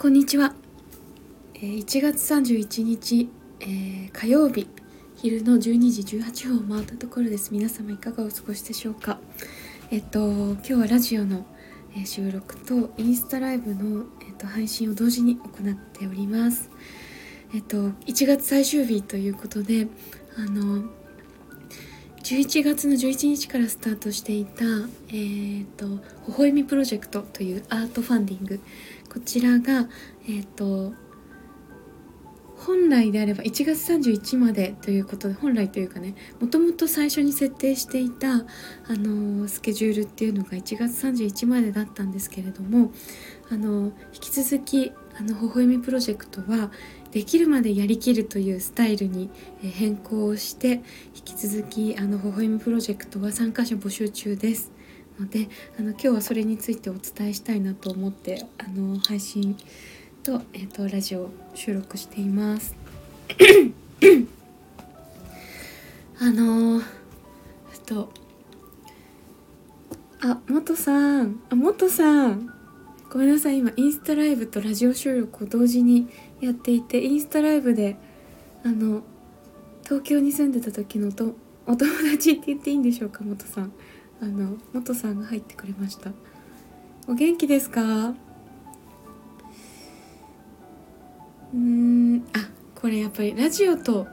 こんにちは、1月31日、えー、火曜日昼の12時18分を回ったところです。皆様いかがお過ごしでしょうか？えっと今日はラジオの、収録とインスタライブの、えっと、配信を同時に行っております。えっと1月最終日ということであの11月の11日からスタートしていた「えーと、微笑みプロジェクト」というアートファンディングこちらが、えーと、本来であれば1月31までということで本来というかねもともと最初に設定していた、あのスケジュールっていうのが1月31までだったんですけれども、あの引き続きあの微笑みプロジェクトはできるまでやりきるというスタイルに変更をして引き続きあの微笑みプロジェクトは参加者募集中です。のであの今日はそれについてお伝えしたいなと思ってあの配信と,、えーと、ラジオ収録しています。あのえっとあ元さんあ元さんごめんなさい今インスタライブとラジオ収録を同時にやっていてインスタライブであの東京に住んでた時のとお友達って言っていいんでしょうか元さん。あの元さんが入ってくれました。お元気ですか？うんあこれやっぱりラジオと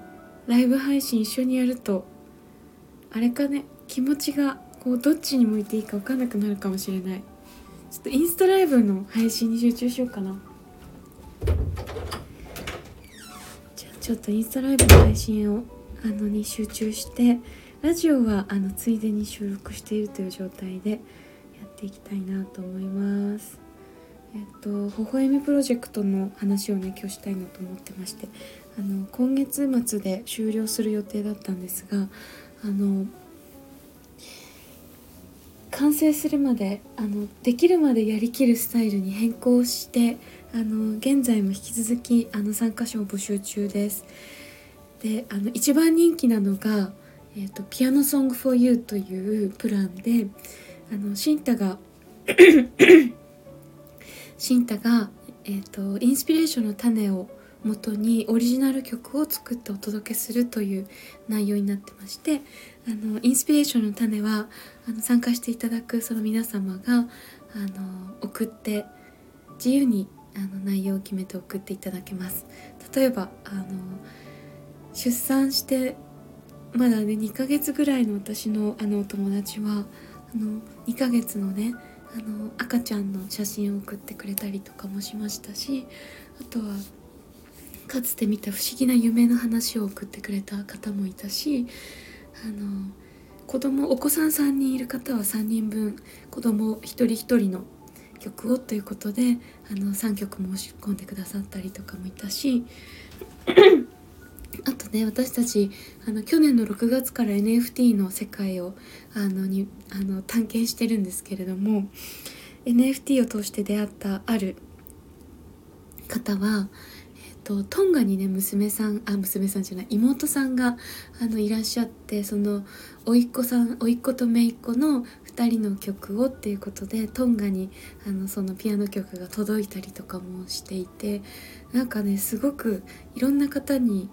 ライブ配信一緒にやるとあれかね気持ちがこうどっちに向いていいか分かんなくなるかもしれない。ちょっとインスタライブの配信に集中しようかな。じゃあちょっとインスタライブの配信をあのに集中してラジオはあのついでに収録しているという状態でやっていきたいなと思います。えっと微笑みプロジェクトの話をね今日したいなと思ってましてあの今月末で終了する予定だったんですがあの完成するまであのできるまでやりきるスタイルに変更してあの現在も引き続きあの参加者を募集中です。であの一番人気なのが「えーと、ピアノソング for you」というプランであのシンタが シンタが、えーと、インスピレーションの種を元にオリジナル曲を作ってお届けするという内容になってましてあのインスピレーションの種はあの参加していただくその皆様があの送って自由にあの内容を決めて送っていただけます。例えばあの出産してまだね2ヶ月ぐらいの私のあのお友達はあの2ヶ月のねあの赤ちゃんの写真を送ってくれたりとかもしましたしあとはかつて見た不思議な夢の話を送ってくれた方もいたしあの子供お子さん3人いる方は3人分子供一人一人の曲をということであの3曲申し込んでくださったりとかもいたしあとね私たちあの去年の6月から NFT の世界をあのにあの探検してるんですけれども NFT を通して出会ったある方はとトンガにね娘さんあ娘さんじゃない妹さんがあのいらっしゃってその甥っ子さん甥っ子と姪っ子の2人の曲をっていうことでトンガにあのそのピアノ曲が届いたりとかもしていてなんかねすごくいろんな方に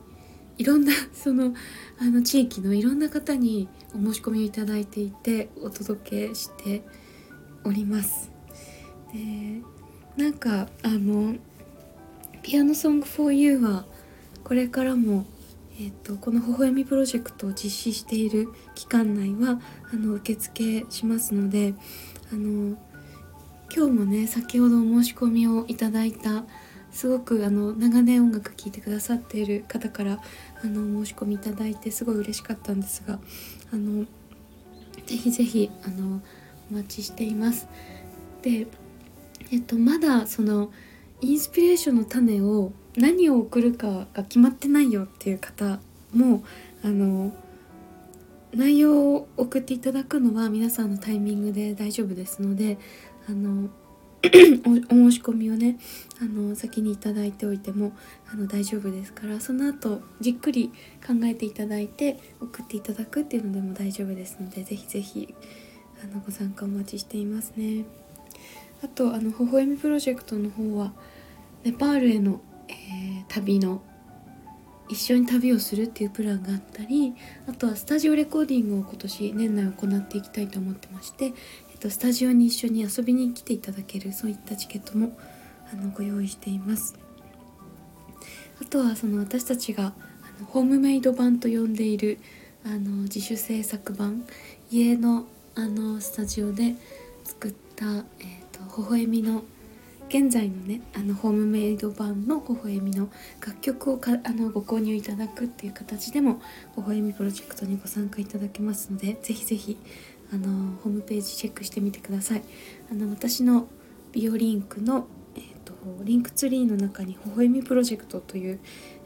いろんな そのあの地域のいろんな方にお申し込みをいただいていてお届けしております。でなんかあのピアノソング for you はこれからも、えーと、この微笑みプロジェクトを実施している期間内はあの受付しますのであの今日もね先ほどお申し込みをいただいたすごくあの長年音楽聴いてくださっている方からあの申し込みいただいてすごい嬉しかったんですがあのぜひぜひあのお待ちしています。でえっとまだそのインスピレーションの種を何を送るかが決まってないよっていう方もあの内容を送っていただくのは皆さんのタイミングで大丈夫ですのであの お申し込みをねあの先に頂いておいてもあの大丈夫ですからその後じっくり考えていただいて送っていただくっていうのでも大丈夫ですので是非是非あのご参加お待ちしていますね。あとあの微笑みプロジェクトの方はネパールへの、えー旅の一緒に旅をするっていうプランがあったりあとはスタジオレコーディングを今年年内行っていきたいと思ってまして、と、スタジオに一緒に遊びに来ていただけるそういったチケットもあのご用意しています。あとはその私たちがあのホームメイド版と呼んでいるあの自主制作版家のあのスタジオで作った、えー、と微笑みの現在のねあのホームメイド版の微笑みの楽曲をあのご購入いただくっていう形でも微笑みプロジェクトにご参加いただけますのでぜひぜひあのホームページチェックしてみてください。あの私のビオリンクの、えー、とリンクツリーの中に微笑みプロジェクトという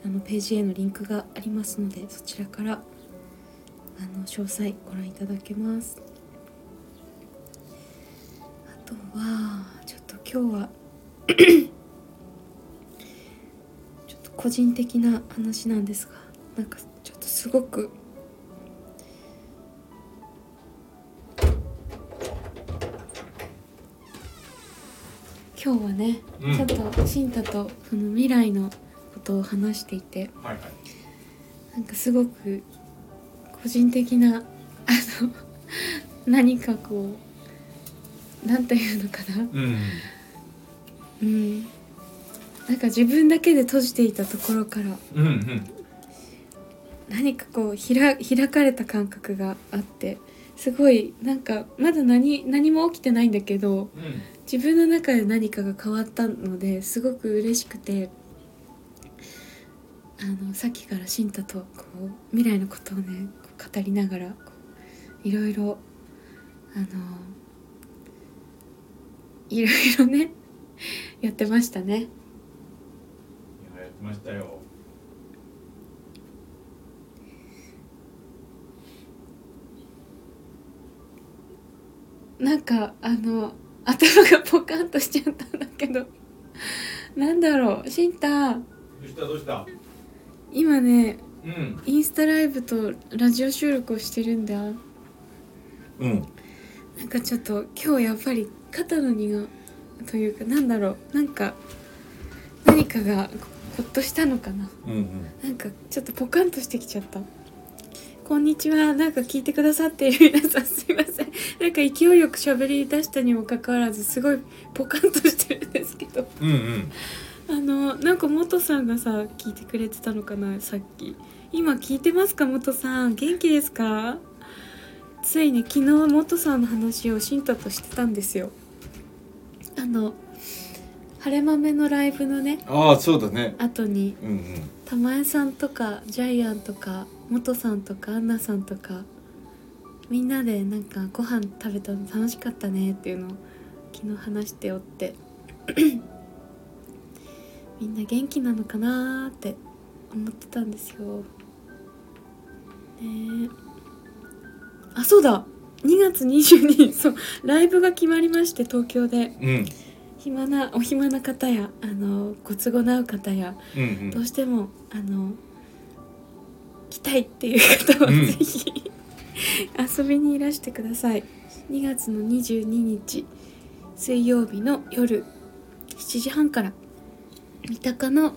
あのページへのリンクがありますのでそちらからあの詳細ご覧いただけます。あとはちょっと今日は ちょっと個人的な話なんですがなんかちょっとすごく今日はね、うん。ちょっと慎太とその未来のことを話していてはいはい。なんかすごく個人的なあの 何かこうなんていうのかな。うん。うん。なんか自分だけで閉じていたところからうんうん。何かこうひら開かれた感覚があってすごいなんかまだ何何も起きてないんだけどうん自分の中で何かが変わったのですごく嬉しくてあのさっきから慎太とこう未来のことをね語りながらいろいろあのいろいろね やってましたね。いややってましたよなんかあの頭がポカンとしちゃったんだけど。なんだろう。慎太どうした？どうした？今ねうん。インスタライブとラジオ収録をしてるんだ。うん。なんかちょっと今日やっぱり肩の荷がというかなんだろう。なんか何かがほっとしたのかな。うんうん。なんかちょっとポカンとしてきちゃった。こんにちは。なんか聞いてくださっている皆さんすいませんなんか勢いよく喋り出したにもかかわらずすごいポカンとしてるんですけど。うんうん。あのなんか元さんがさ聞いてくれてたのかなさっき。今聞いてますか元さん。元気ですか？ついに昨日元さんの話を慎太としてたんですよ。あの晴れ豆のライブのねああそうだね。後にうんうん。玉江さんとかジャイアンとか元さんとかアンナさんとかみんなでなんかご飯食べたの楽しかったねっていうのを昨日話しておって。みんな元気なのかなーって思ってたんですよ。ねえあそうだ。2月22日。そう。ライブが決まりまして東京で。うん。暇なお暇な方やあのご都合の合う方やうん。どうしてもあの来たいっていう方はうん。ぜひ、遊びにいらしてください。2月の22日水曜日の夜7時半から三鷹の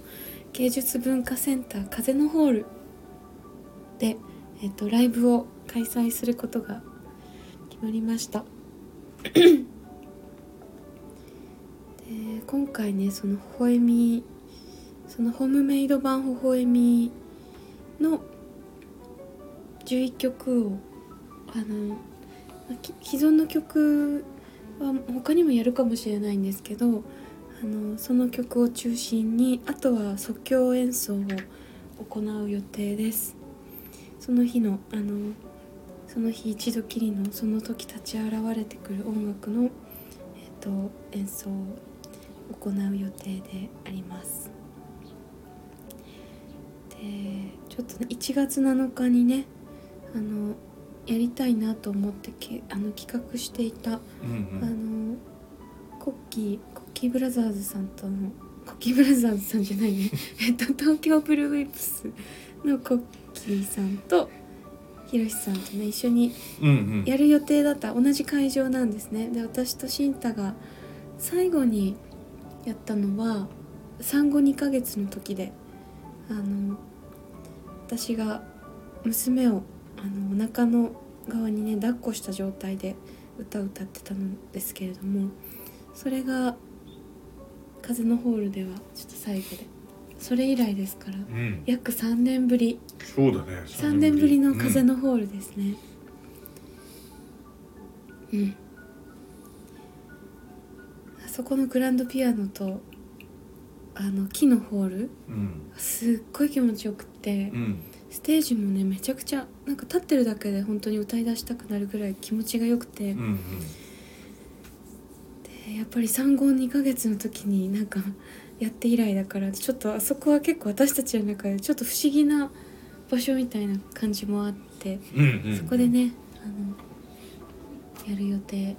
芸術文化センター風のホールで、えっと、ライブを開催することが決まりました。で今回ねその微笑みそのホームメイド版微笑みの11曲をあの既存の曲は他にもやるかもしれないんですけどあのその曲を中心にあとは即興演奏を行う予定です。その日のあのその日一度きりのその時立ち現れてくる音楽の、えっと演奏を行う予定であります。でちょっとね1月7日にねあのやりたいなと思ってけあの企画していた、うんあうん。のコッキーコッキーブラザーズさんとのコッキーブラザーズさんじゃないね。えっと東京ブルーウィップスのコッキーさんとひろしさんとね一緒にうんうん。やる予定だった同じ会場なんですね。で私と慎太が最後にやったのは産後2ヶ月の時であの私が娘をあのお腹の側にね抱っこした状態で歌を歌ってたのですけれどもそれが「風のホール」ではちょっと最後でそれ以来ですからうん。約3年ぶり。そうだね3年ぶり。の「風ののホール」ですね。うん、あそこのグランドピアノとあの木のホールうん。すっごい気持ちよくって、うんステージもねめちゃくちゃなんか立ってるだけで本当に歌い出したくなるぐらい気持ちがよくて、うんでやっぱり産後2ヶ月の時になんかやって以来だからちょっとあそこは結構私たちの中でちょっと不思議な場所みたいな感じもあって、うんうんうん。そこでねあのやる予定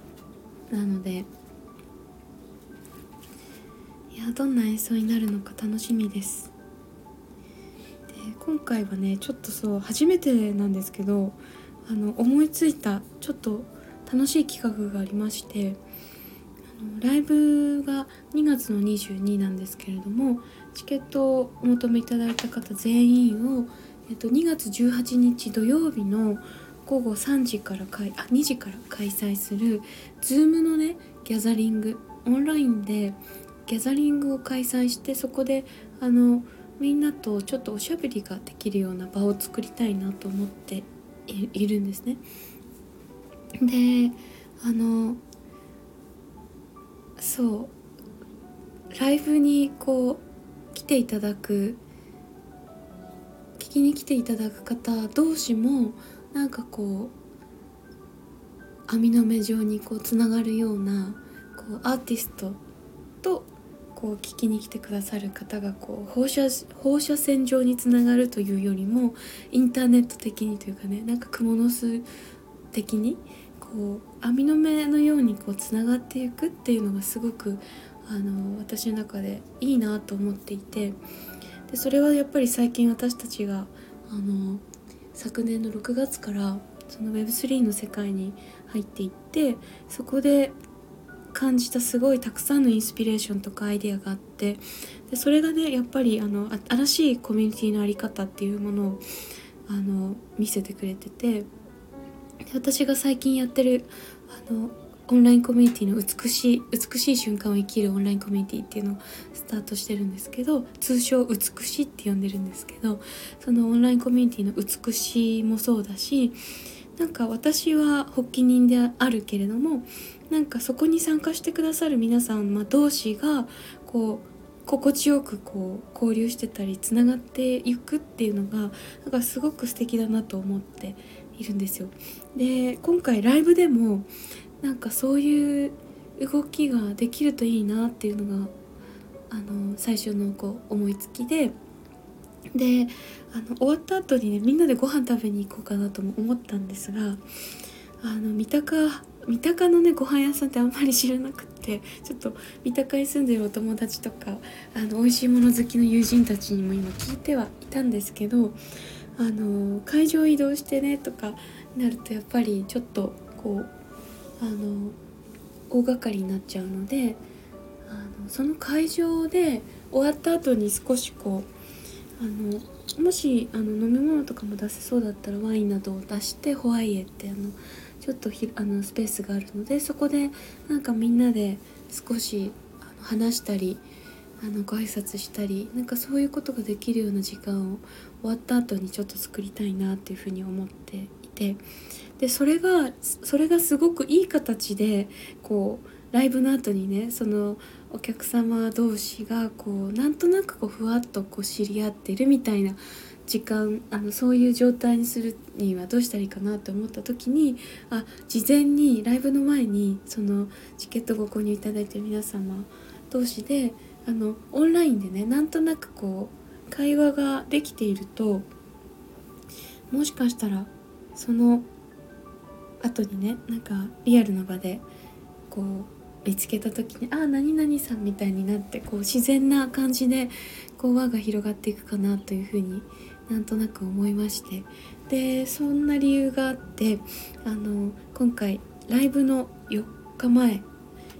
なので。いやどんな演奏になるのか楽しみですで今回はねちょっとそう初めてなんですけどあの思いついたちょっと楽しい企画がありましてあのライブが2月の22なんですけれどもチケットをお求めいただいた方全員を、えっと、2月18日土曜日の午後3時からかいあ2時から開催する Zoom のねギャザリングオンラインでギャザリングを開催してそこであのみんなとちょっとおしゃべりができるような場を作りたいなと思っていいるんですね。であのそうライブにこう来ていただく聞きに来ていただく方同士もなんかこう網の目状にこうつながるようなこうアーティストとこう聞きに来てくださる方がこう放射放射線上につながるというよりもインターネット的にというかねなんか蜘蛛の巣的にこう網の目のようにこうつながっていくっていうのがすごくあの私の中でいいなと思っていてでそれはやっぱり最近私たちがあの昨年の6月からその Web3 の世界に入っていってそこで感じたすごいたくさんのインスピレーションとかアイデアがあってでそれがねやっぱりあの新しいコミュニティの在り方っていうものをあの見せてくれててで私が最近やってるあのオンラインコミュニティの美しい美しい瞬間を生きるオンラインコミュニティっていうのをスタートしてるんですけど通称美しいって呼んでるんですけどそのオンラインコミュニティの美しいもそうだしなんか私は発起人であるけれどもなんかそこに参加してくださる皆さん、まあ、同士がこう心地よくこう交流してたりつながっていくっていうのがなんかすごく素敵だなと思っているんですよ。で今回ライブでもなんかそういう動きができるといいなっていうのがあの最初のこう思いつきでであの終わった後にねみんなでご飯食べに行こうかなとも思ったんですがあの三鷹三鷹のねご飯屋さんってあんまり知らなくってちょっと三鷹に住んでるお友達とかあの美味しいもの好きの友人たちにも今聞いてはいたんですけどあの会場移動してねとかなるとやっぱりちょっとこうあの大掛かりになっちゃうのであのその会場で終わった後に少しこうあのもしあの飲み物とかも出せそうだったらワインなどを出してホワイエってあのちょっとひあのスペースがあるのでそこでなんかみんなで少しあの話したりあのご挨拶したりなんかそういうことができるような時間を終わった後にちょっと作りたいなっていうふうに思っていてでそれがそれがすごくいい形でこうライブの後にねそのお客様同士がこうなんとなくこうふわっとこう知り合ってるみたいな時間あのそういう状態にするにはどうしたらいいかなと思った時にあ事前にライブの前にそのチケットご購入いただいてる皆様同士であのオンラインでねなんとなくこう会話ができているともしかしたらその後にねなんかリアルな場でこう見つけた時に「ああ何々さん」みたいになってこう自然な感じでこう輪が広がっていくかなというふうになんとなく思いまして。でそんな理由があってあの今回ライブの4日前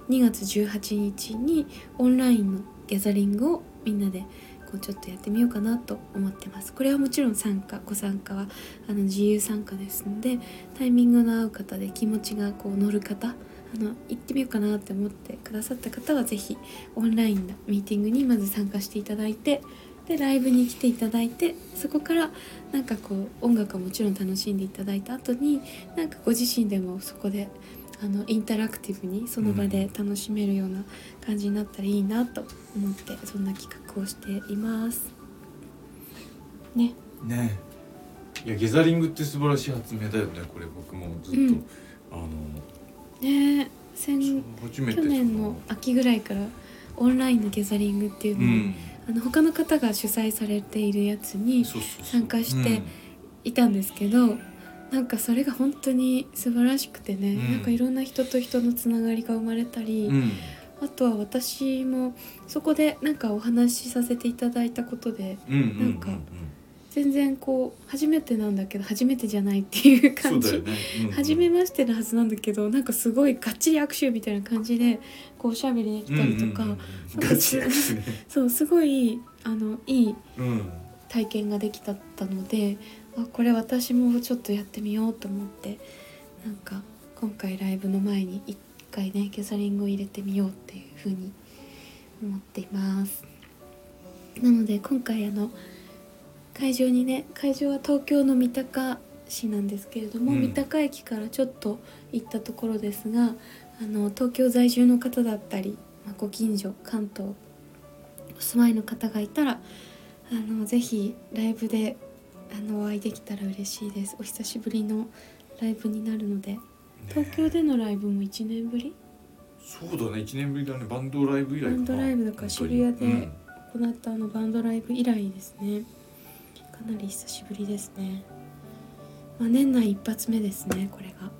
2月18日にオンラインのギャザリングをみんなでこうちょっとやってみようかなと思ってます。これはもちろん参加ご参加はあの自由参加ですのでタイミングの合う方で気持ちがこう乗る方あの行ってみようかなって思ってくださった方は是非オンラインのミーティングにまず参加していただいてでライブに来ていただいてそこからなんかこう音楽はもちろん楽しんでいただいた後になんかご自身でもそこであのインタラクティブにその場で楽しめるような感じになったらいいなと思ってそんな企画をしています。ね。ね。いやゲザリングって素晴らしい発明だよねこれ。僕もずっと、うん。あのね。先去年の秋ぐらいからオンラインのギャザリングっていううのを、んあの他の方が主催されているやつに参加していたんですけど、なんかそれが本当に素晴らしくてね、うん。なんかいろんな人と人のつながりが生まれたり、うん、うんあとは私もそこでなんかお話しさせていただいたことでうんうんうん。なんか全然こう初めてなんだけど初めてじゃないっていう感じ、そうだよね、うんうん。初めましてのはずなんだけどなんかすごいがっちり握手みたいな感じでこうおしゃべりできたりとか、そうすごいあのいいうん。体験ができたったのであこれ私もちょっとやってみようと思ってなんか今回ライブの前に一回ねギャザリングを入れてみようっていうふうに思っています。なので今回あの会場にね会場は東京の三鷹市なんですけれども、うん。三鷹駅からちょっと行ったところですがあの東京在住の方だったり、まあ、ご近所関東お住まいの方がいたらあのぜひライブであのお会いできたら嬉しいです。お久しぶりのライブになるので。東京でのライブも1年ぶり？そうだね。1年ぶりだね。バンドライブ以来バンドライブだから渋谷でうん。行ったあのバンドライブ以来ですねかなり久しぶりですね、まあ、年内一発目ですねこれが。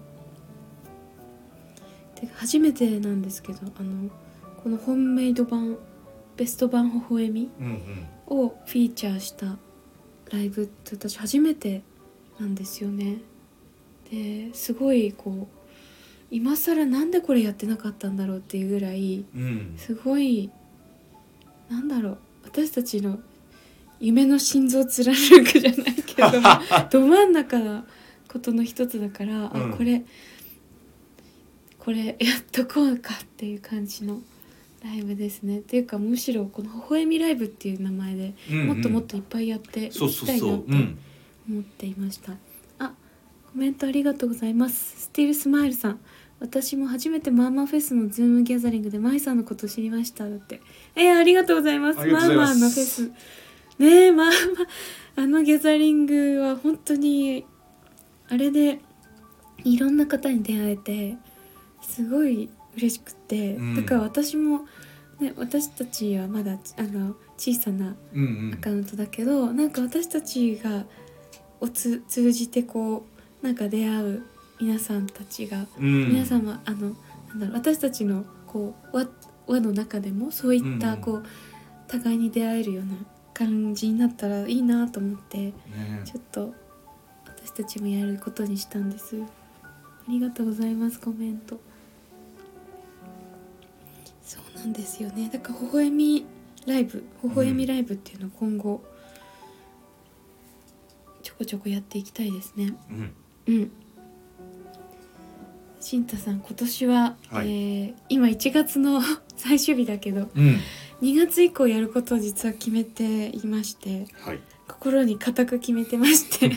で初めてなんですけどあのこのホームメイド版ベスト版微笑みをフィーチャーしたライブって私初めてなんですよね。ですごいこう今更なんでこれやってなかったんだろうっていうぐらいうん。すごいなんだろう私たちの夢の心臓貫くじゃないけど ど真ん中なことの一つだから、うん。あこれこれやっとこうかっていう感じのライブですね。っていうかむしろこの「微笑みライブ」っていう名前でうんうん。もっともっといっぱいやっていきたいなと思っていました、あコメントありがとうございます。スティールスマイルさん。私も初めてマーマーフェスの Zoom gathering でマイさんのことを知りましただって。えー、ありがとうございます。マーマーのフェスねえまあまああのギャザリングは本当にあれでいろんな方に出会えてすごい嬉しくて、うん。だから私も、ね、私たちはまだあの小さなうんうん。アカウントだけど、なんか私たちがをつ通じてこうなんか出会う皆さんたちが、うん。皆様あのなんだろう私たちのこう輪輪の中でもそういったうん。こう、互いに出会えるような感じになったらいいなと思ってね。ちょっと私たちもやることにしたんです。ありがとうございますコメント。そうなんですよね。だから微笑みライブ微笑みライブっていうのを今後ちょこちょこやっていきたいですね。うん。うん。新太さん今年は、はい。えー今1月の 最終日だけどうん2月以降やることを実は決めていましてはい。心に固く決めてまして。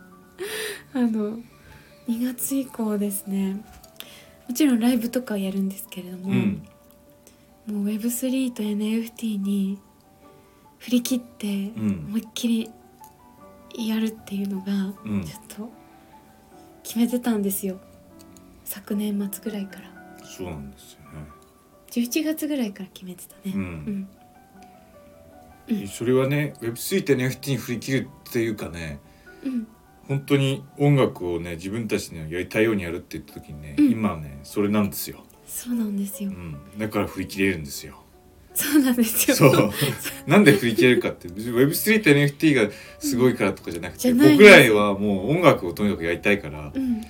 あの2月以降ですね。もちろんライブとかはやるんですけれども、うん。もう Web3 と NFT に振り切ってうん。思いっきりやるっていうのがうん。ちょっと決めてたんですよ。昨年末ぐらいから。そうなんですよね11月ぐらいから決めてたね。うん。うん。それはね Web3 と NFT に振り切るっていうかねうん。本当に音楽をね自分たちのやりたいようにやるって言った時にね、うん。今はねそれなんですよ、そうなんですよ。うん、だから振り切れるんですよ。そうなんですよ。そう。なんで振り切れるかって別に Web3 と NFT がすごいからとかじゃなくて、じゃない僕らはもう音楽をとにかくやりたいから、うん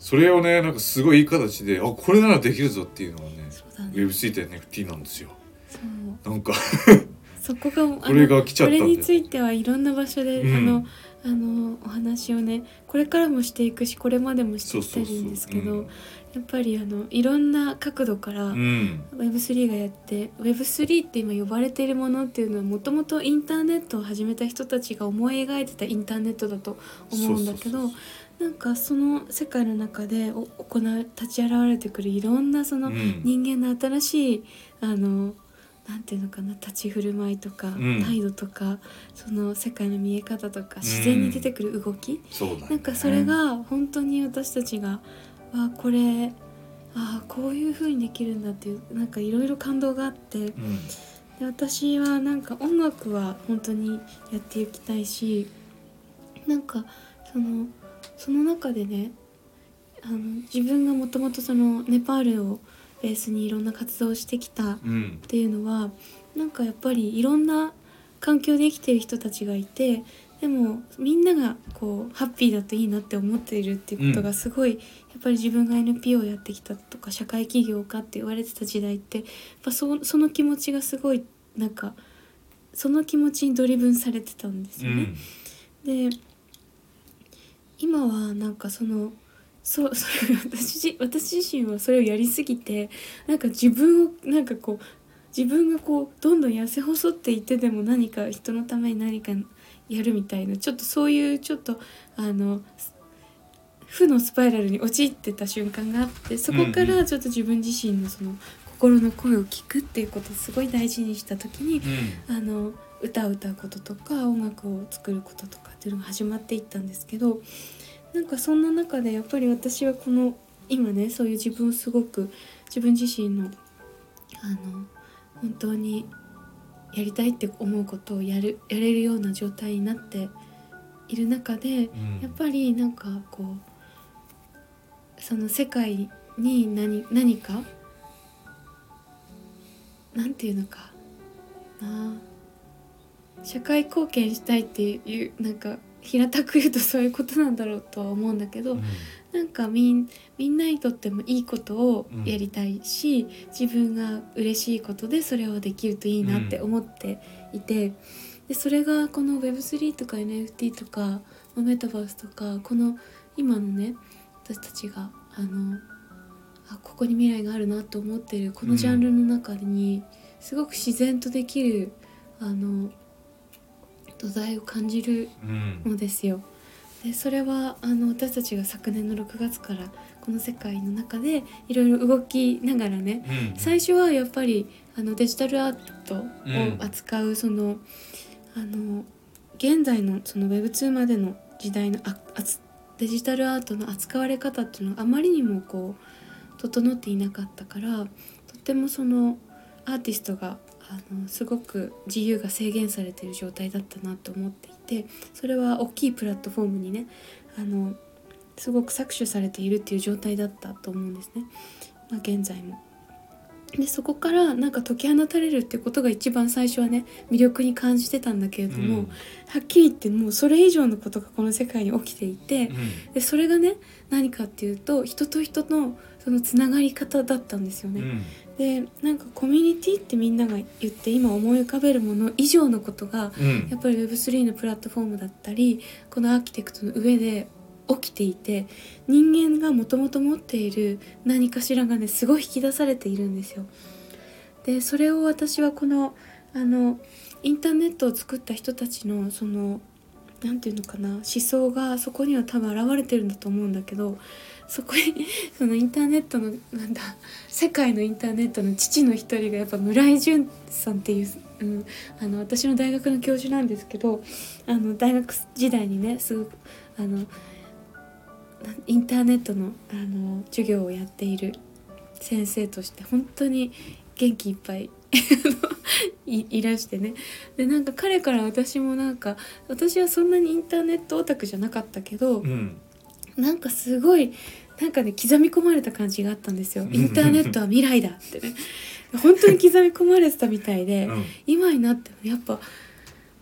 それをねなんかすごいいい形であこれならできるぞっていうのはねそうだね。Web3 と NFT なんですよ。そう。なんか そこがこれが来ちゃったこれについてはいろんな場所で、うん。あのあのお話をねこれからもしていくしこれまでもしてきてるんですけどそうそうやっぱりあのいろんな角度からうん。Web3 がやって Web3 って今呼ばれているものっていうのはもともとインターネットを始めた人たちが思い描いてたインターネットだと思うんだけどなんかその世界の中でお行う立ち現れてくるいろんなそのうん。人間の新しいあのなんていうのかな立ち振る舞いとか、ん。態度とかその世界の見え方とか自然に出てくる動き、そうなんね。なんかそれが本当に私たちがあこれあこういう風にできるんだっていうなんかいろいろ感動があって。でうん。私はなんか音楽は本当にやっていきたいしなんかそのその中でねあの自分がもともとそのネパールをベースにいろんな活動をしてきたうん。っていうのはなんかやっぱりいろんな環境で生きてる人たちがいてでもみんながこうハッピーだといいなって思っているっていうことがすごい、やっぱり自分が NPO をやってきたとか社会起業家って言われてた時代ってやっぱそその気持ちがすごいなんかその気持ちにドリブンされてたんですうよね。ん。で今はなんかそのそうそれ私自私自身はそれをやりすぎてなんか自分をなんかこう自分がこうどんどん痩せ細っていってでも何か人のために何かやるみたいなちょっとそういうちょっとあの負のスパイラルに陥ってた瞬間があってそこからちょっと自分自身のその心の声を聞くっていうことをすごい大事にした時にうん。あの歌を歌うこととか音楽を作ることとかっていうのが始まっていったんですけどなんかそんな中でやっぱり私はこの今ねそういう自分をすごく自分自身のあの本当にやりたいって思うことをやるやれるような状態になっている中でうん。やっぱりなんかこうその世界に何何かなんていうのかな社会貢献したいっていうなんか平たく言うとそういうことなんだろうとは思うんだけど、うん。なんかみんみんなにとってもいいことをやりたいし、自分が嬉しいことでそれをできるといいなって思っていて、でそれがこの Web3 とか NFT とかまあメタバースとかこの今のね私たちがあのあここに未来があるなと思ってるこのジャンルの中にすごく自然とできるあの土台を感じるうん。のですよ。でそれはあの私たちが昨年の6月からこの世界の中でいろいろ動きながらねうん。最初はやっぱりあのデジタルアートをうん。扱うその、あの現在のその Web2 までの時代のあデジタルアートの扱われ方っていうのがあまりにもこう整っていなかったからとってもそのアーティストがあのすごく自由が制限されている状態だったなと思っていてそれは大きいプラットフォームにねあのすごく搾取されているっていう状態だったと思うんですね、まあ、現在も。でそこからなんか解き放たれるってことが一番最初はね魅力に感じてたんだけれども、うんはっきり言ってもうそれ以上のことがこの世界に起きていて、うんでそれがね何かっていうと人と人のそのつながり方だったんですよね。うんでなんかコミュニティってみんなが言って今思い浮かべるもの以上のことがうんやっぱり Web3 のプラットフォームだったりこのアーキテクトの上で起きていて人間がもともと持っている何かしらがねすごい引き出されているんですよ。でそれを私はこのあのインターネットを作った人たちのそのなんていうのかな思想がそこには多分現れてるんだと思うんだけどそこにそのインターネットのなんだ世界のインターネットの父の一人がやっぱ村井淳さんっていう、うん、あの私の大学の教授なんですけどあの大学時代にねすごくあのなインターネットのあの授業をやっている先生として本当に元気いっぱい いいらしてね。でなんか彼から私もなんか私はそんなにインターネットオタクじゃなかったけど、うん。なんかすごいなんかね刻み込まれた感じがあったんですよ。インターネットは未来だってね。本当に刻み込まれてたみたいで、うん。今になってもやっぱ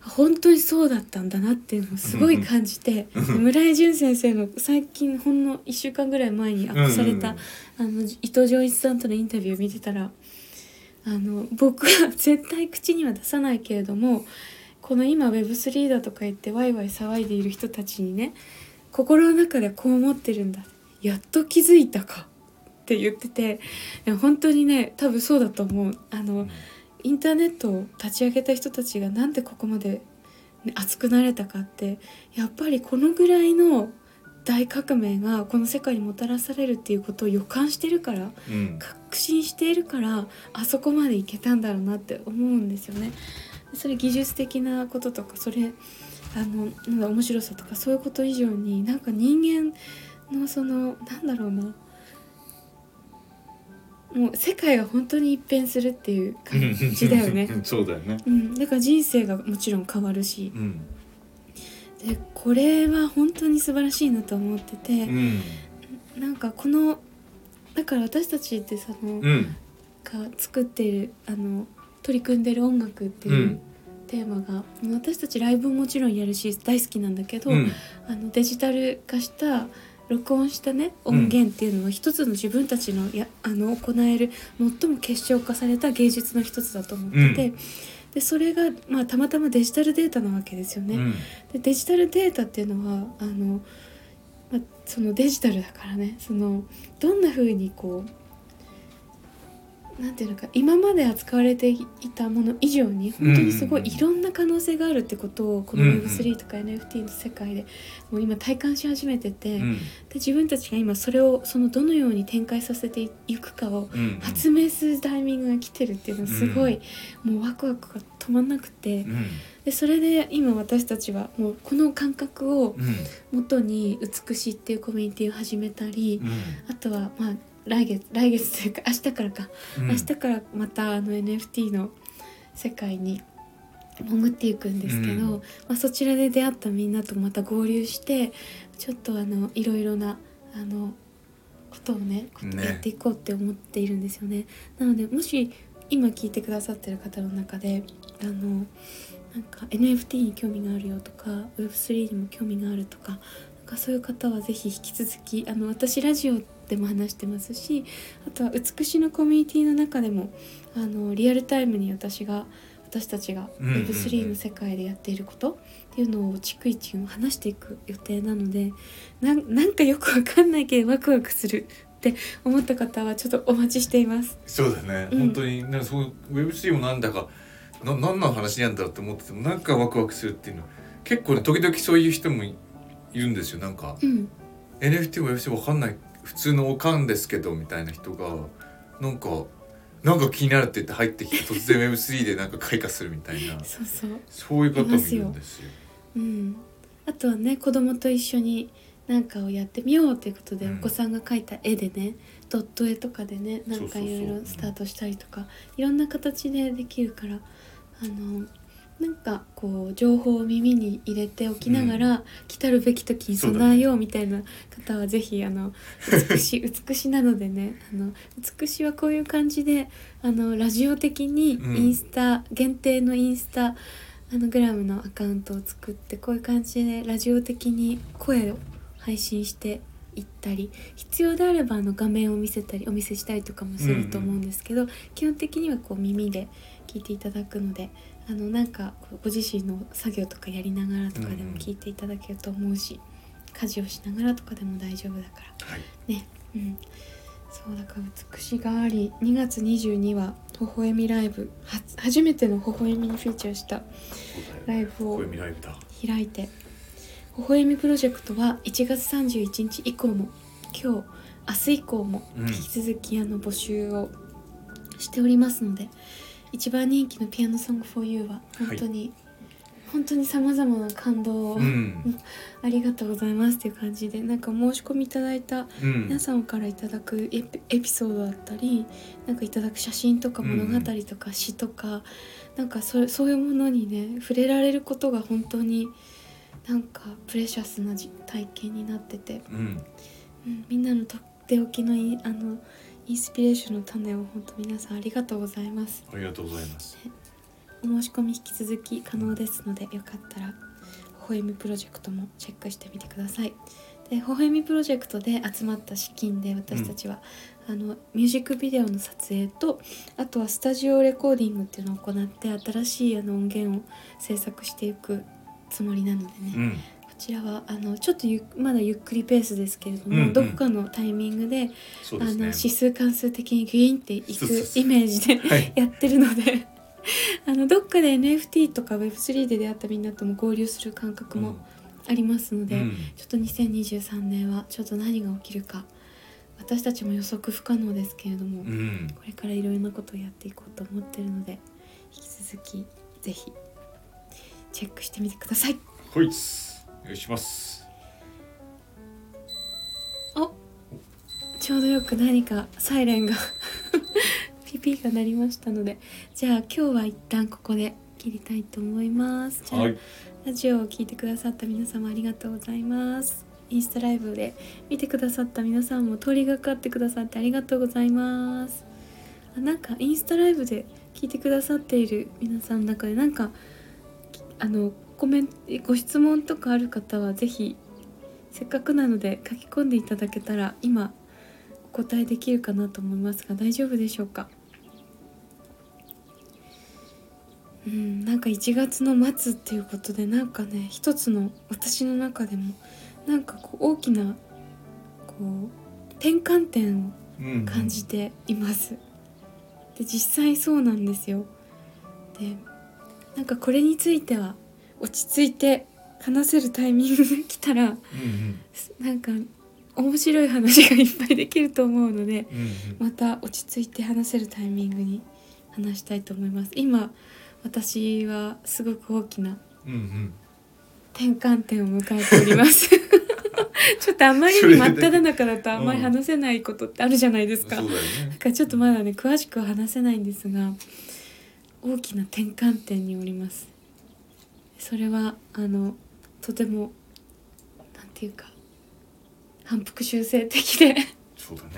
本当にそうだったんだなっていうのをすごい感じて、村井淳先生の最近ほんの1週間ぐらい前にアップされた、あの伊藤浄一さんとのインタビューを見てたらああの僕は絶対口には出さないけれどもこの今 Web3 だとか言ってワイワイ騒いでいる人たちにね心の中でこう思ってるんだやっと気づいたかって言ってて本当にね多分そうだと思う。あのインターネットを立ち上げた人たちがなんでここまで、ね、熱くなれたかってやっぱりこのぐらいの大革命がこの世界にもたらされるっていうことを予感してるからうん。確信しているからあそこまでいけたんだろうなって思うんですよね。それ技術的なこととかそれあのなんだ面白さとかそういうこと以上になんか人間のそのなんだろうな。もう世界が本当に一変するっていう感じだよね。そうだよね。うん、だから人生がもちろん変わるし。うん。でこれは本当に素晴らしいなと思ってて、うん。なんかこのだから私たちってその、うん。が作っているあの取り組んでる音楽っていううん。テーマが、私たちライブももちろんやるし大好きなんだけど、うん。あのデジタル化した録音したね音源っていうのは一つの自分たちのやあの行える最も結晶化された芸術の一つだと思ってて、うん。でそれが、まあ、たまたまデジタルデータなわけですよね。うん。でデジタルデータっていうのはあの、まあ、そのデジタルだからねそのどんな風にこうなんていうのか今まで扱われていたもの以上に本当にすごいいろんな可能性があるってことをこのうんうん Web3 とか NFT の世界でもう今体感し始めてて、でうん。自分たちが今それをそのどのように展開させていくかをうん。発明するタイミングが来てるっていうのはすごい、もうワクワクが止まんなくて。うん。でそれで今私たちはもうこの感覚をうん。元に美しいっていうコミュニティを始めたり、うん。あとはまあ来月来月というか明日からか、うん。明日からまたあの NFT の世界に潜っていくんですけど、うん。まあ、そちらで出会ったみんなとまた合流してちょっとあのいろいろなあのことをねやっていこうって思っているんですよね。なのでもし今聞いてくださってる方の中であのなんか NFT に興味があるよとか Web3 にも興味があるとかなんかそういう方はぜひ引き続きあの私ラジオでも話してますしあとは美しのコミュニティの中でもあのリアルタイムに私が私たちがうんうんうん。Web3 の世界でやっていることっていうのを逐一話していく予定なのでなんなんかよくわかんないけどワクワクするって思った方はちょっとお待ちしています。そうだね、うん。本当になんかそう Web3 もなんだかな何の話なんだって思っててもなんかワクワクするっていうの。結構ね時々そういう人もいいるんですよ。なんかうん、NFT も Web3 わかんない普通のおかんですけどみたいな人がなんかなんか気になるって言って入ってきて突然 Web3 でなんか開花するみたいなそうそう。そういう方もいるんですよ。うん、あとはね子供と一緒に何かをやってみようということで、うん。お子さんが描いた絵でねドット絵とかでねなんかいろいろスタートしたりとかいろんな形でできるからあのなんかこう情報を耳に入れておきながら、来たるべき時に備えようみたいな方はぜひあの美しい 美しなのでねあの美しはこういう感じであのラジオ的にうん。インスタ、限定のインスタあのグラムのアカウントを作ってこういう感じでラジオ的に声を配信していったり必要であればあの画面を見せたりお見せしたりとかもすると思うんですけど、基本的にはこう耳で聞いていただくのであのなんかご自身の作業とかやりながらとかでも聞いていただけると思うし、家事をしながらとかでも大丈夫だから。はい、ね。うん。そうだから美しがあり2月22は微笑みライブは初めての微笑みにフィーチャーしたライブを。開いて微笑みプロジェクトは1月31日以降も今日明日以降もうん。引き続きあの募集をしておりますので、一番人気の「ピアノソング for You」は本当に、本当にさまざまな感動を、うん、ありがとうございますっていう感じでなんか申し込みいただいたうん。皆、さんからいただくエピエピソードだったりなんかいただく写真とか物語とか詩とか、なんかそれそういうものにね触れられることが本当になんかプレシャスなじ体験になってて、うん、うん、みんなのとっておきのいあのインスピレーションの種を本当皆さんありがとうございます。ありがとうございます。お申し込み引き続き可能ですのでよかったら微笑みプロジェクトもチェックしてみてくださいで微笑みプロジェクトで集まった資金で私たちは、あのミュージックビデオの撮影とあとはスタジオレコーディングっていうのを行って新しいあの音源を制作していくつもりなのでね、うんこちらはあのちょっとゆまだゆっくりペースですけれども、うんうん。どこかのタイミングでね。の指数関数的にグイーンっていくイメージではい。やってるので あのどっかで NFT とか Web3 で出会ったみんなとも合流する感覚もありますので、うん。ちょっと2023年はちょっと何が起きるか私たちも予測不可能ですけれども、うん。これからいろいろなことをやっていこうと思ってるので引き続きぜひチェックしてみてください。ほい願いしますちょうどよく何かサイレンが ピピが鳴りましたので。じゃあ今日は一旦ここで切りたいと思います。じゃあ、はい。ラジオを聞いてくださった皆様ありがとうございます。インスタライブで見てくださった皆さんも通りがかってくださってありがとうございます。あなんかインスタライブで聞いてくださっている皆さんの中でなんかきあのコメントご質問とかある方はぜひせっかくなので書き込んでいただけたら今お答えできるかなと思いますが大丈夫でしょうか？うんなんか1月の末っていうことでなんかね一つの私の中でもなんかこう大きなこう転換点をうん感じています。で実際そうなんですよ。でなんかこれについては落ち着いて話せるタイミングが来たらうんうんなんか面白い話がいっぱいできると思うのでうんうんまた落ち着いて話せるタイミングに話したいと思います。今私はすごく大きな転換点を迎えております。ちょっとあまりに真っ只中だとあんまり話せないことってあるじゃないですか。そうだよねなんかちょっとまだね詳しくは話せないんですが大きな転換点におりますそれはあのとてもなんていうか反復修正的で。そうだね。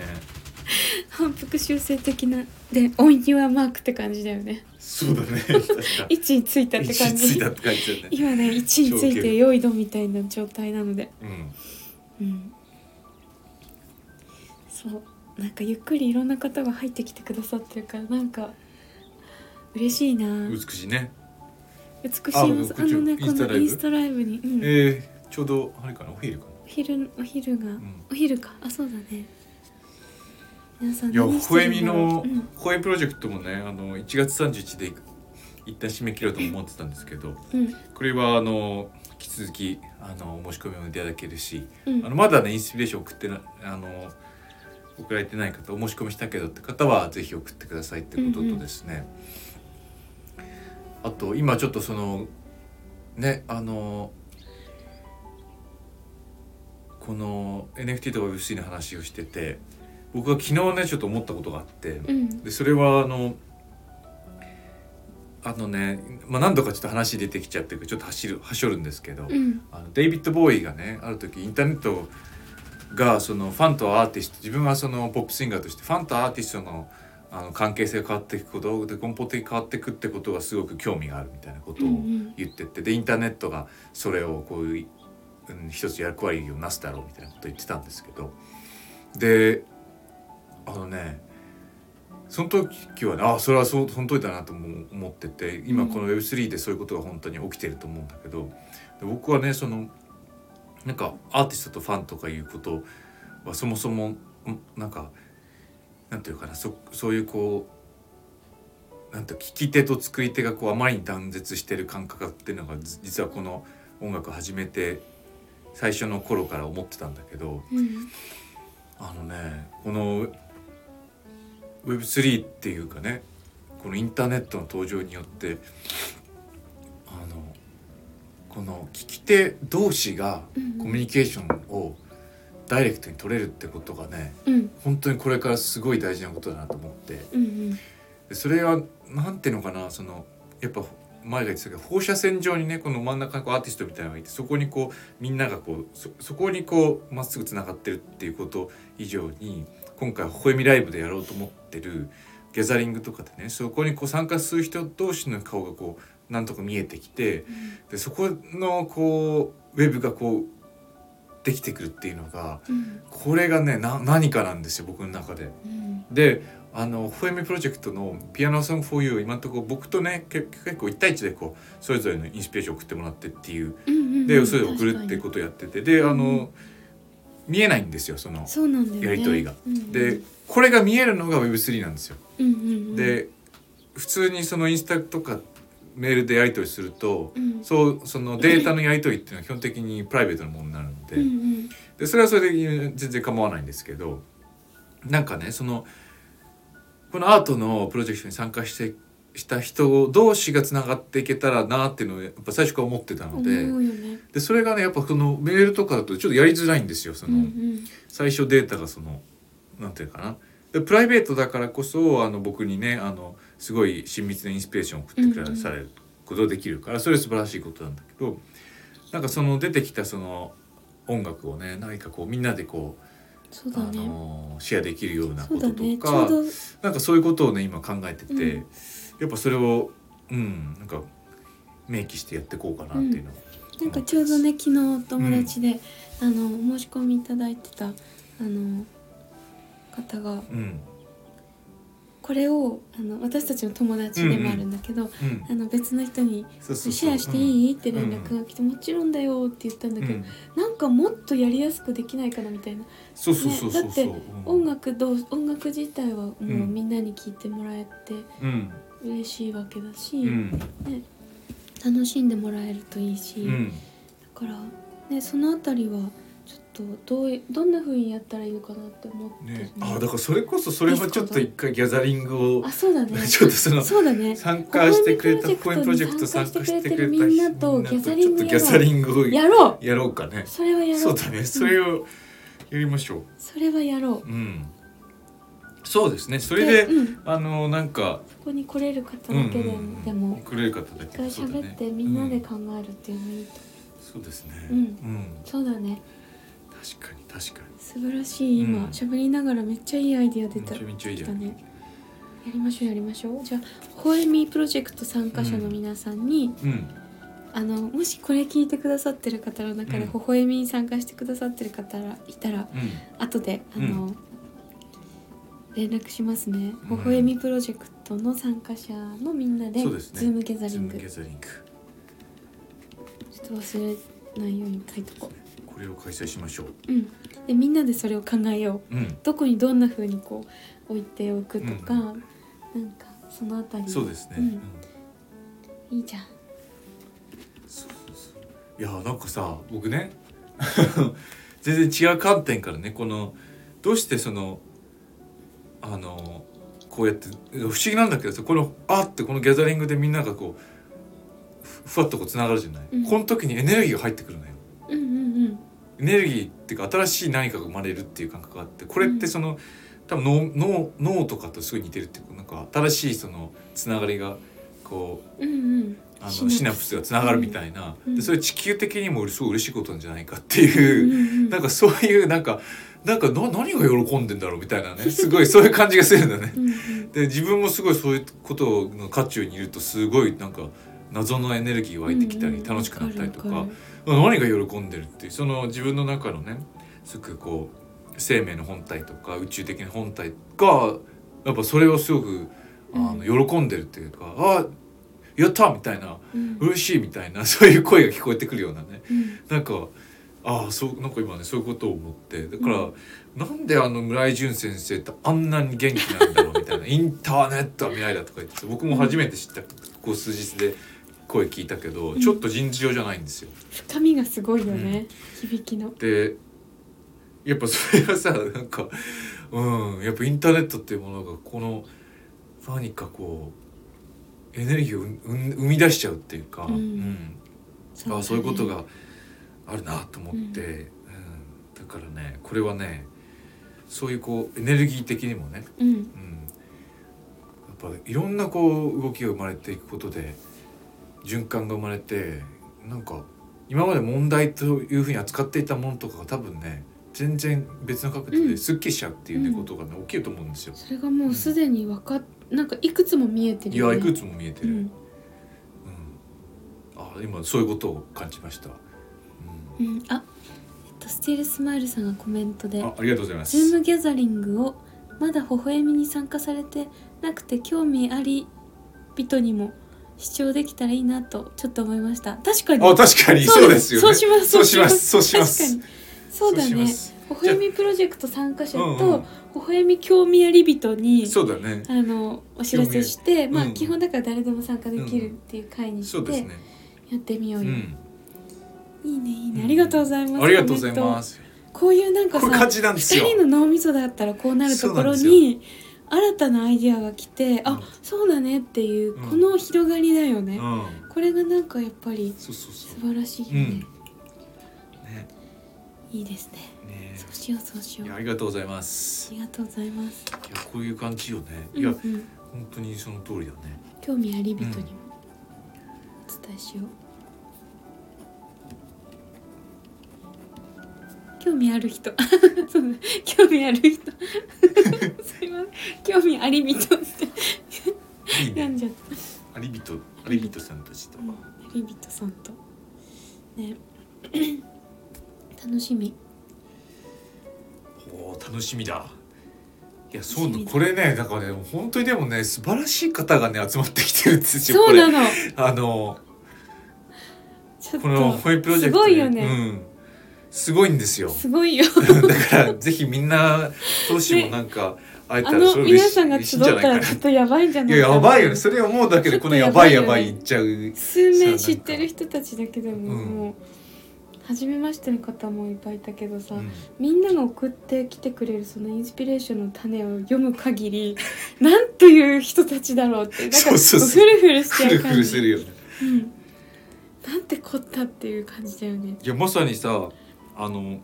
反復修正的なで「オン・ユア・マーク」って感じだよね。そうだね。確か位置についたって感じ。位置ついたって感じだね。今ね位置について良い度みたいな状態なので。うん。うん。そう。なんかゆっくりいろんな方が入ってきてくださってるからなんか嬉しいな。美しいね美しいあのねこインスタライブ？のインスタライブに、うん。えー、ちょうどあれかな？お昼かな？お昼お昼が、ん。お昼か。あそうだね。皆さんいやほえみのうん。ほえプロジェクトもねあの1月31日で一旦締め切ろうと思ってたんですけどうん。これはあの引き続きあのお申し込みもいただけるしうん。あのまだねインスピレーション送ってなあの送られてない方お申し込みしたけどって方はぜひ送ってくださいってこととですね、あと今ちょっとそのねあのこの NFT とか Web3 の話をしてて僕は昨日ねちょっと思ったことがあって、うん。でそれはあのあのね、まあ、何度かちょっと話出てきちゃってちょっと走るはしょるんですけど、うん。あのデイビッド・ボーイがねある時インターネットがそのファンとアーティスト自分はそのポップシンガーとしてファンとアーティストのあの関係性が変わっていくことで根本的に変わっていくってことがすごく興味があるみたいなことを言っててでインターネットがそれをこういう、うん、一つ役割をなすだろうみたいなことを言ってたんですけど。であのねその時はねあそれはそうその通りだなとも思ってて今この Web3 でそういうことが本当に起きてると思うんだけどで僕はねそのなんかアーティストとファンとかいうことはそもそもんなんかなんていうかなそそういうこうなんて聞き手と作り手がこうあまりに断絶してる感覚っていうのがじ実はこの音楽を始めて最初の頃から思ってたんだけどうん。あのねこの Web3 っていうかねこのインターネットの登場によってあのこの聞き手同士がうん。コミュニケーションをダイレクトに取れるってことがねうん。本当にこれからすごい大事なことだなと思って。うんでそれはなんていうのかなそのやっぱ前が言ってたけど放射線上にねこの真ん中にこうアーティストみたいなのがいてそこにこうみんながこうそそこにこうまっすぐつながってるっていうこと以上に今回「微笑みライブ」でやろうと思ってるギャザリングとかでねそこにこう参加する人同士の顔がこうなんとか見えてきてでそこのこうウェブがこうできてくるっていうのがうん。これがねな何かなんですよ僕の中で。うん。であのフォエミプロジェクトの「ピアノソング for you」今のところ僕とねけ結構1対1でこうそれぞれのインスピレーションを送ってもらってっていう。うんうんうん。でそれで送るってことをやってて。であうんの見えないんですよその。やりとりが。うんうん。でこれが見えるのが Web3 なんですよ。うんうんうん。で普通にそのインスタとかメールでやり取りするとうん。そうそのデータのやり取りっていうのは基本的にプライベートなものになるので,、うんうん。でそれはそれで全然構わないんですけどなんかねそのこのアートのプロジェクトに参加してした人同士がつながっていけたらなっていうのをやっぱ最初から思ってたのでよね。でそれがねやっぱそのメールとかだとちょっとやりづらいんですよその、うんうん。最初データがそのなんていうかなでプライベートだからこそあの僕にねあのすごい親密なインスピレーションを送ってくださることができるから、それは素晴らしいことなんだけどなんかその出てきたその音楽をね何かこうみんなでこう、あそうだね。のシェアできるようなこととか、ね。なんかそういうことをね今考えてて、うん。やっぱそれをうんなんか明記してやっていこうかなっていうの。を、なんかちょうどね昨日友達で、あのお申し込みいただいてたあの方が。うん。これをあの私たちの友達でもあるんだけど、うん。あの別の人にシェアしていい？って連絡が来て、もちろんだよって言ったんだけど、うん。なんかもっとやりやすくできないかなみたいな、そうそうそうだってうん。音楽どう音楽自体はもううん。みんなに聴いてもらえてうん。嬉しいわけだし、うん。楽しんでもらえるといいし、うん。だから、ね、そのあたりはとどういどんな風にやったらいいのかなって思ってるね、あだからそれこそそれもちょっと一回ギャザリングをあそうだね。ちょっとそのそうだね。参加してくれたコインプロジェクト参参加加してくれたみんなとギャザリングギャザリングをやろう。やろうかね。それはやろう。そうだね。それをやりましょう。それはやろう。うん。そうですね。それでうん、あのなんかここに来れる方うんだけで,、うんでもくれる方だけ一回喋ってみんなでうん考えるっていうのいいと、そうですね。うん。うん。そうだね確かに確か素晴らしい今うん。喋、りながらめっちゃいいアイディア出た。にめちゃめちゃいいね。やりましょうやりましょう。じゃあホエミプロジェクト参加者の皆さんに、うん。あのもしこれ聞いてくださってる方の中で、うん。微笑みに参加してくださってる方がいたらうん。後であの、連絡しますね。うん。微笑みプロジェクトの参加者のみんなでそうですね。 Zoom gathering Zoom gathering。ちょっと忘れないように書いとここれを開催しましょう。ううん。でみんなでそれを考えよう。うん。どこにどんな風にこう置いておくとか、うん。なんかそのあたり。そうですね、うん。うん。いいじゃん。そうそうそう。いやなんかさ僕ね 全然違う観点からねこのどうしてそのあのこうやって不思議なんだけどさこのあってこのギャザリングでみんながこうふふわっとこうつながるじゃない、うん。この時にエネルギーが入ってくるのよエネルギーっていうか新しい何かが生まれるっていう感覚があってこれってその、多分脳脳脳とかとすごい似てるっていうかなんか新しいそのつながりがこううんうん。うんあのシナプスがつながるみたいな、うん。でそれ地球的にもすごい嬉しいことなんじゃないかっていう、うんうんうん。なんかそういうなんかなんかな何が喜んでんだろうみたいなねすごいそういう感じがするんだね。うんうん。で自分もすごいそういうことの渦中にいるとすごいなんか謎のエネルギー湧いてきたり楽しくなったりとか,、何が喜んでるっていうその自分の中のねすごくこう生命の本体とか宇宙的な本体がやっぱそれをすごくあの喜んでるっていうか、あやったみたいなうん。嬉しいみたいな そういう声が聞こえてくるようなね。うん。なんかああそうなんか今ねそういうことを思ってだから、なんであの村井淳先生ってあんなに元気なんだろうみたいな インターネットは未来だとか言って僕も初めて知った、こう数日で声聞いたけど、ん。ちょっと人事上じゃないんですよ。深みがすごいよね、響きの。でやっぱそれがさなんかうんやっぱインターネットっていうものがこの何かこうエネルギーを生み出しちゃうっていうか、うん。ああそういうことがあるなと思って、ううん。だからねこれはねそういうこうエネルギー的にもね、うん。うん、やっぱいろんなこう動きが生まれていくことで循環が生まれてなんか今まで問題というふうに扱っていたものとかが多分ね全然別の角度うん。ですっきりしちゃうっていうことがね起きると思うんですよ。それがもうすでに分かっなんかいくつも見えてるよね。いやいくつも見えてる、うん。うん。あ今そういうことを感じました。うん。うん、あえっとスティールスマイルさんがコメントであありがとうございます Zoom gathering をまだ微笑みに参加されてなくて興味ある人にも視聴できたらいいなとちょっと思いました。確かに。あ確かに。そうです。よね。そうします。そうします。そうします。確かに。そうだね。します。微笑みプロジェクト参加者と微笑み興味あり人にそうだね。あのお知らせしてまあうん。基本だから誰でも参加できるっていう会にしてそうですね。やってみようよ、うん。いいねいいね。うんありがとうございます。ありがとうございます。こういうなんかさ二人の脳みそだったらこうなるところそうに新たなアイディアが来て、うん。あそうだねっていううん。この広がりだよね、うん。これがなんかやっぱり素晴らしいよううん。ね。ね、いいですね。ね。そうしようそうしよいうやあありがとうございます。りがとうございます。いやこういう感じよね。いや、うん。うん、本当にその通りだね。興味あり人にも。お伝えしよう、興味ある人。そうだ興味ある人。すいません。興味あり人って。いいね。読んじゃった。アリビトアリビトさんたちと。うんリビットさんと。ね。楽しみ。おー楽しみだ。いやそうこれねだからね本当にでもね素晴らしい方がね集まってきてるんですよこれそうなの。あのこのとホイプロジェクトすごいよね。うん、すごいんですよ。すごいよ。だからぜひみんな投資もなんか会えたらそれ嬉し皆さんが集ったんじゃないからな。ちょっとやばいんじゃないいややばいよ。ねそれ思うだけでこのやばいやばい言っちゃう。数名知ってる人たちだけでも、うん。もう初めましての方もいっぱいいたけどさ、うん。みんなが送ってきてくれるそのインスピレーションの種を読む限り なんという人たちだろうって。なんかそうそうそう。フルフルしフルフちゃう感じルするよね。うん、なんてこったっていう感じだよね。いやまさにさあの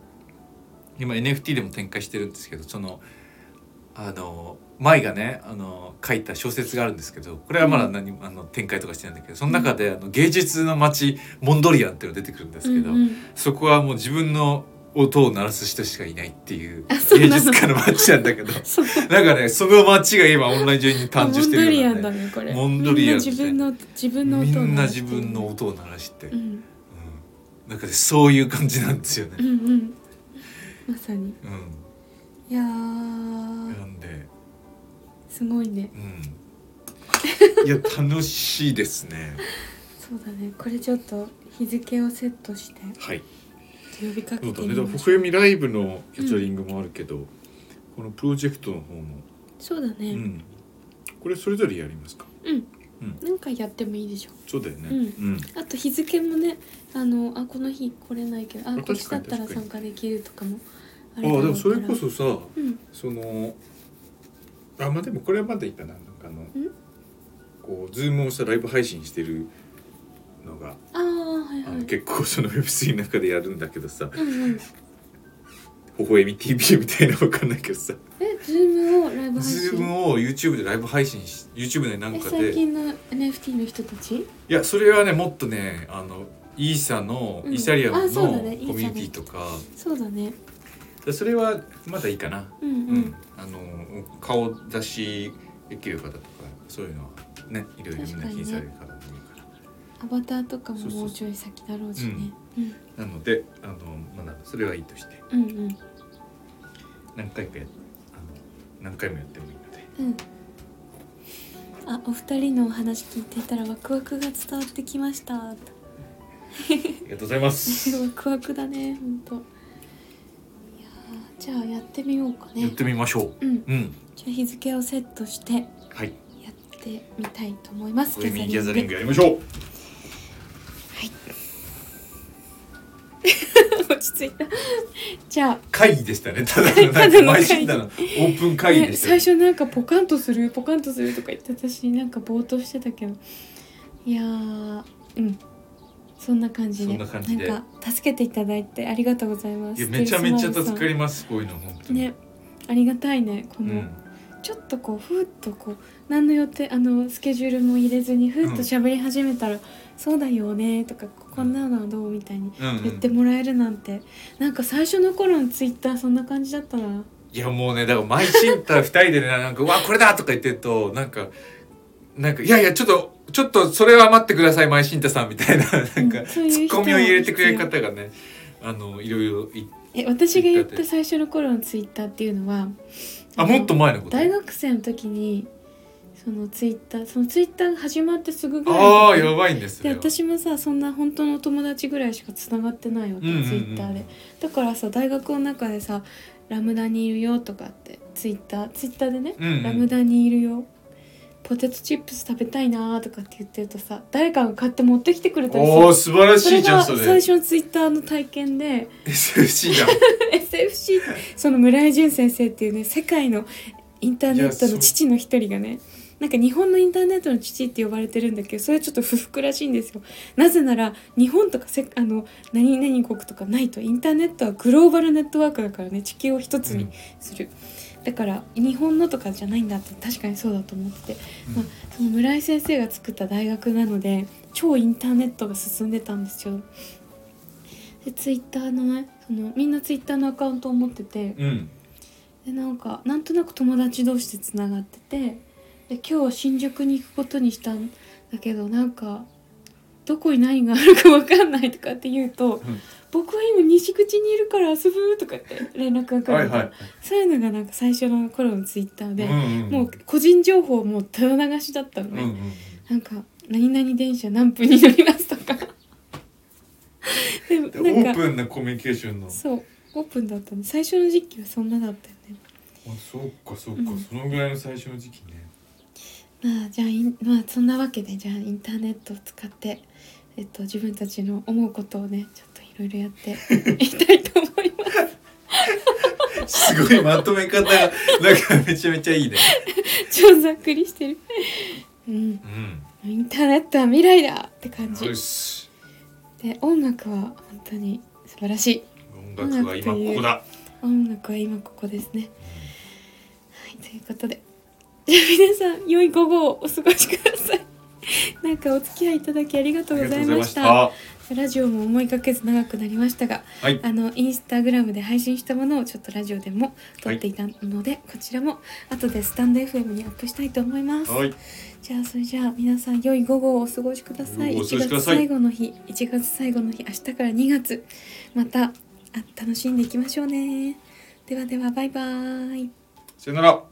今 NFT でも展開してるんですけどそのあの舞がねあの書いた小説があるんですけどこれはまだ何も、あの展開とかしてないんだけどその中で、あの芸術の街モンドリアンっていうのが出てくるんですけど、うんうん。そこはもう自分の音を鳴らす人しかいないっていう芸術家の街なんだけど なんかねその街が今オンライン上に誕生してるような、モンドリアンだね、ねこれ。モンドリアンみんな自分の自分のみ音をんな自鳴らして。る分の音を鳴らして、うんうんなんかねそういう感じなんですよね。うんうん。まさに。うん。いやー。なんで、すごいね。うん、いや楽しいですね。そうだね。これちょっと日付をセットして。はい。呼びかけてみましょう。笑みライブのキャチャリングもあるけど、このプロジェクトの方も、そうだね。うん、これそれぞれやりますか？うん。うん。なんかやってもいいでしょ。そうだよね。うん。うん。あと日付もねあのあこの日来れないけどああこっちだったら参加できるとかもあでもそれこそさ、うん。そのあまあでもこれはまだいいかな。なんかあのこうズームをさライブ配信してるのが、ああはいはい。結構その Web3 の中でやるんだけどさ、うんうん。微笑み TV みたいなわかんないけどさ。え Zoom をライブ配信 Zoom を YouTube でライブ配信し YouTube でなんえかで。い最近の NFT の人たち？やそれはねもっとねあのイーサの、うん。イーサリアムのあコミュニティとか。そうだね。でそれはまだいいかな、うんううん。んあの顔出しできる方とかそういうのはねいろいろみんな気にされるから、アバターとかももうちょい先だろうしね。うん。なのであのまだそれはいいとして。うんうん。何回かやあの何回もやってもいいので。うん。あお二人のお話聞いていたらワクワクが伝わってきましたありがとうございます。ワクワクだね本当いやーじゃあやってみようかね。やってみましょう。うん。うん。じゃあ日付をセットしてやはい。ってみたいと思います。ウェミーギャザリンググやりましょう。落ち着いた。じゃあ。会議でしたね。ただのただかの会議オープン会議でねしたね最初なんかポカンとするポカンとするとか言って私なんかぼーっとしてたけど。いやーうんそんな感じで。そんな感じで。んか助けていただいてありがとうございます。いやめちゃめちゃ助かりりますこういうの本当に。ねありがたいねこの、うん。ちょっとこうふーっとこう何の予定あのスケジュールも入れずにふーっと喋り始めたら「そうだよね」とか「こんなのはどう?」みたいにうんうん。言ってもらえるなんて、なんか最初の頃のツイッターそんな感じだったな。いやもうねだからマイシンター二人でねなんか「うわこれだ!」とか言ってるとなんかなんか「いやいやちょっとちょっとそれは待ってくださいマイシンタさん」みたいななんかツッコミを入れてくれる方がねあのいろいろいえ私が言った最初の頃のツイッターっていうのはあもっと前のこと？大学生の時にそのツイッターそのツイッターが始まってすぐぐらいああやばいんですでね私もさそんな本当の友達ぐらいしかつながってないわけ、ツイッターで。だからさ大学の中でさ「ラムダにいるよ」とかってツイッターツイッターでねうんうん。ラムダにいるよポテトチップス食べたいなーとかって言ってるとさ誰かが買って持ってきてくれたりする。おお素晴らしいじゃんそれ。が最初のツイッターの体験で SFC じゃん。SFC その村井淳先生っていうね世界のインターネットの父の一人がねなんか日本のインターネットの父って呼ばれてるんだけどそれはちょっと不服らしいんですよ。なぜなら日本とかせあの何々国とかないとインターネットはグローバルネットワークだからね地球を一つにする、だから日本のとかじゃないんだって確かにそうだと思ってて、まあ、その村井先生が作った大学なので超インターネットが進んでたんですよ。でツイッターのねそのみんなツイッターのアカウントを持ってて。うん。でなんかなんとなく友達同士でつながってて。で今日新宿に行くことにしたんだけどなんかどこに何があるか分かんないとかって言うと「ん。僕は今西口にいるから遊ぶ」とかって連絡が来るみたいそういうのがなんか最初の頃のツイッターで、うんうんもう個人情報もうただ流しだったのね、うんうんなんか「何々電車何分に乗ります」とか。でもでオーなんかプンなコミュニケーションの。あそうオープンだったね最初の時期はそんなだったよね。そうかそうか、うん。そのぐらいの最初の時期ね。まあじゃあまあそんなわけでじゃあインターネットを使ってえっと自分たちの思うことをねちょっといろいろやって いきたいと思います。すごいまとめ方がなんかめちゃめちゃいいね。超ざっくりしてる。うん。うん。インターネットは未来だって感じ。で音楽は本当に素晴らしい。音楽は今ここだ。音楽は今ここですね。はいということで。じゃあ皆さん良い午後をお過ごしください なんかお付き合いいただきありがとうございました。ラジオも思いがけず長くなりましたが、はい、あのインスタグラムで配信したものをちょっとラジオでも撮っていたので、はい、こちらも後でスタンド FM にアップしたいと思います、はい、じゃあそれじゃあ皆さん良い午後をお過ごしください。1月最後の日1月最後の日明日から2月またあ楽しんでいきましょうね。ではではバイバーイ。さよなら。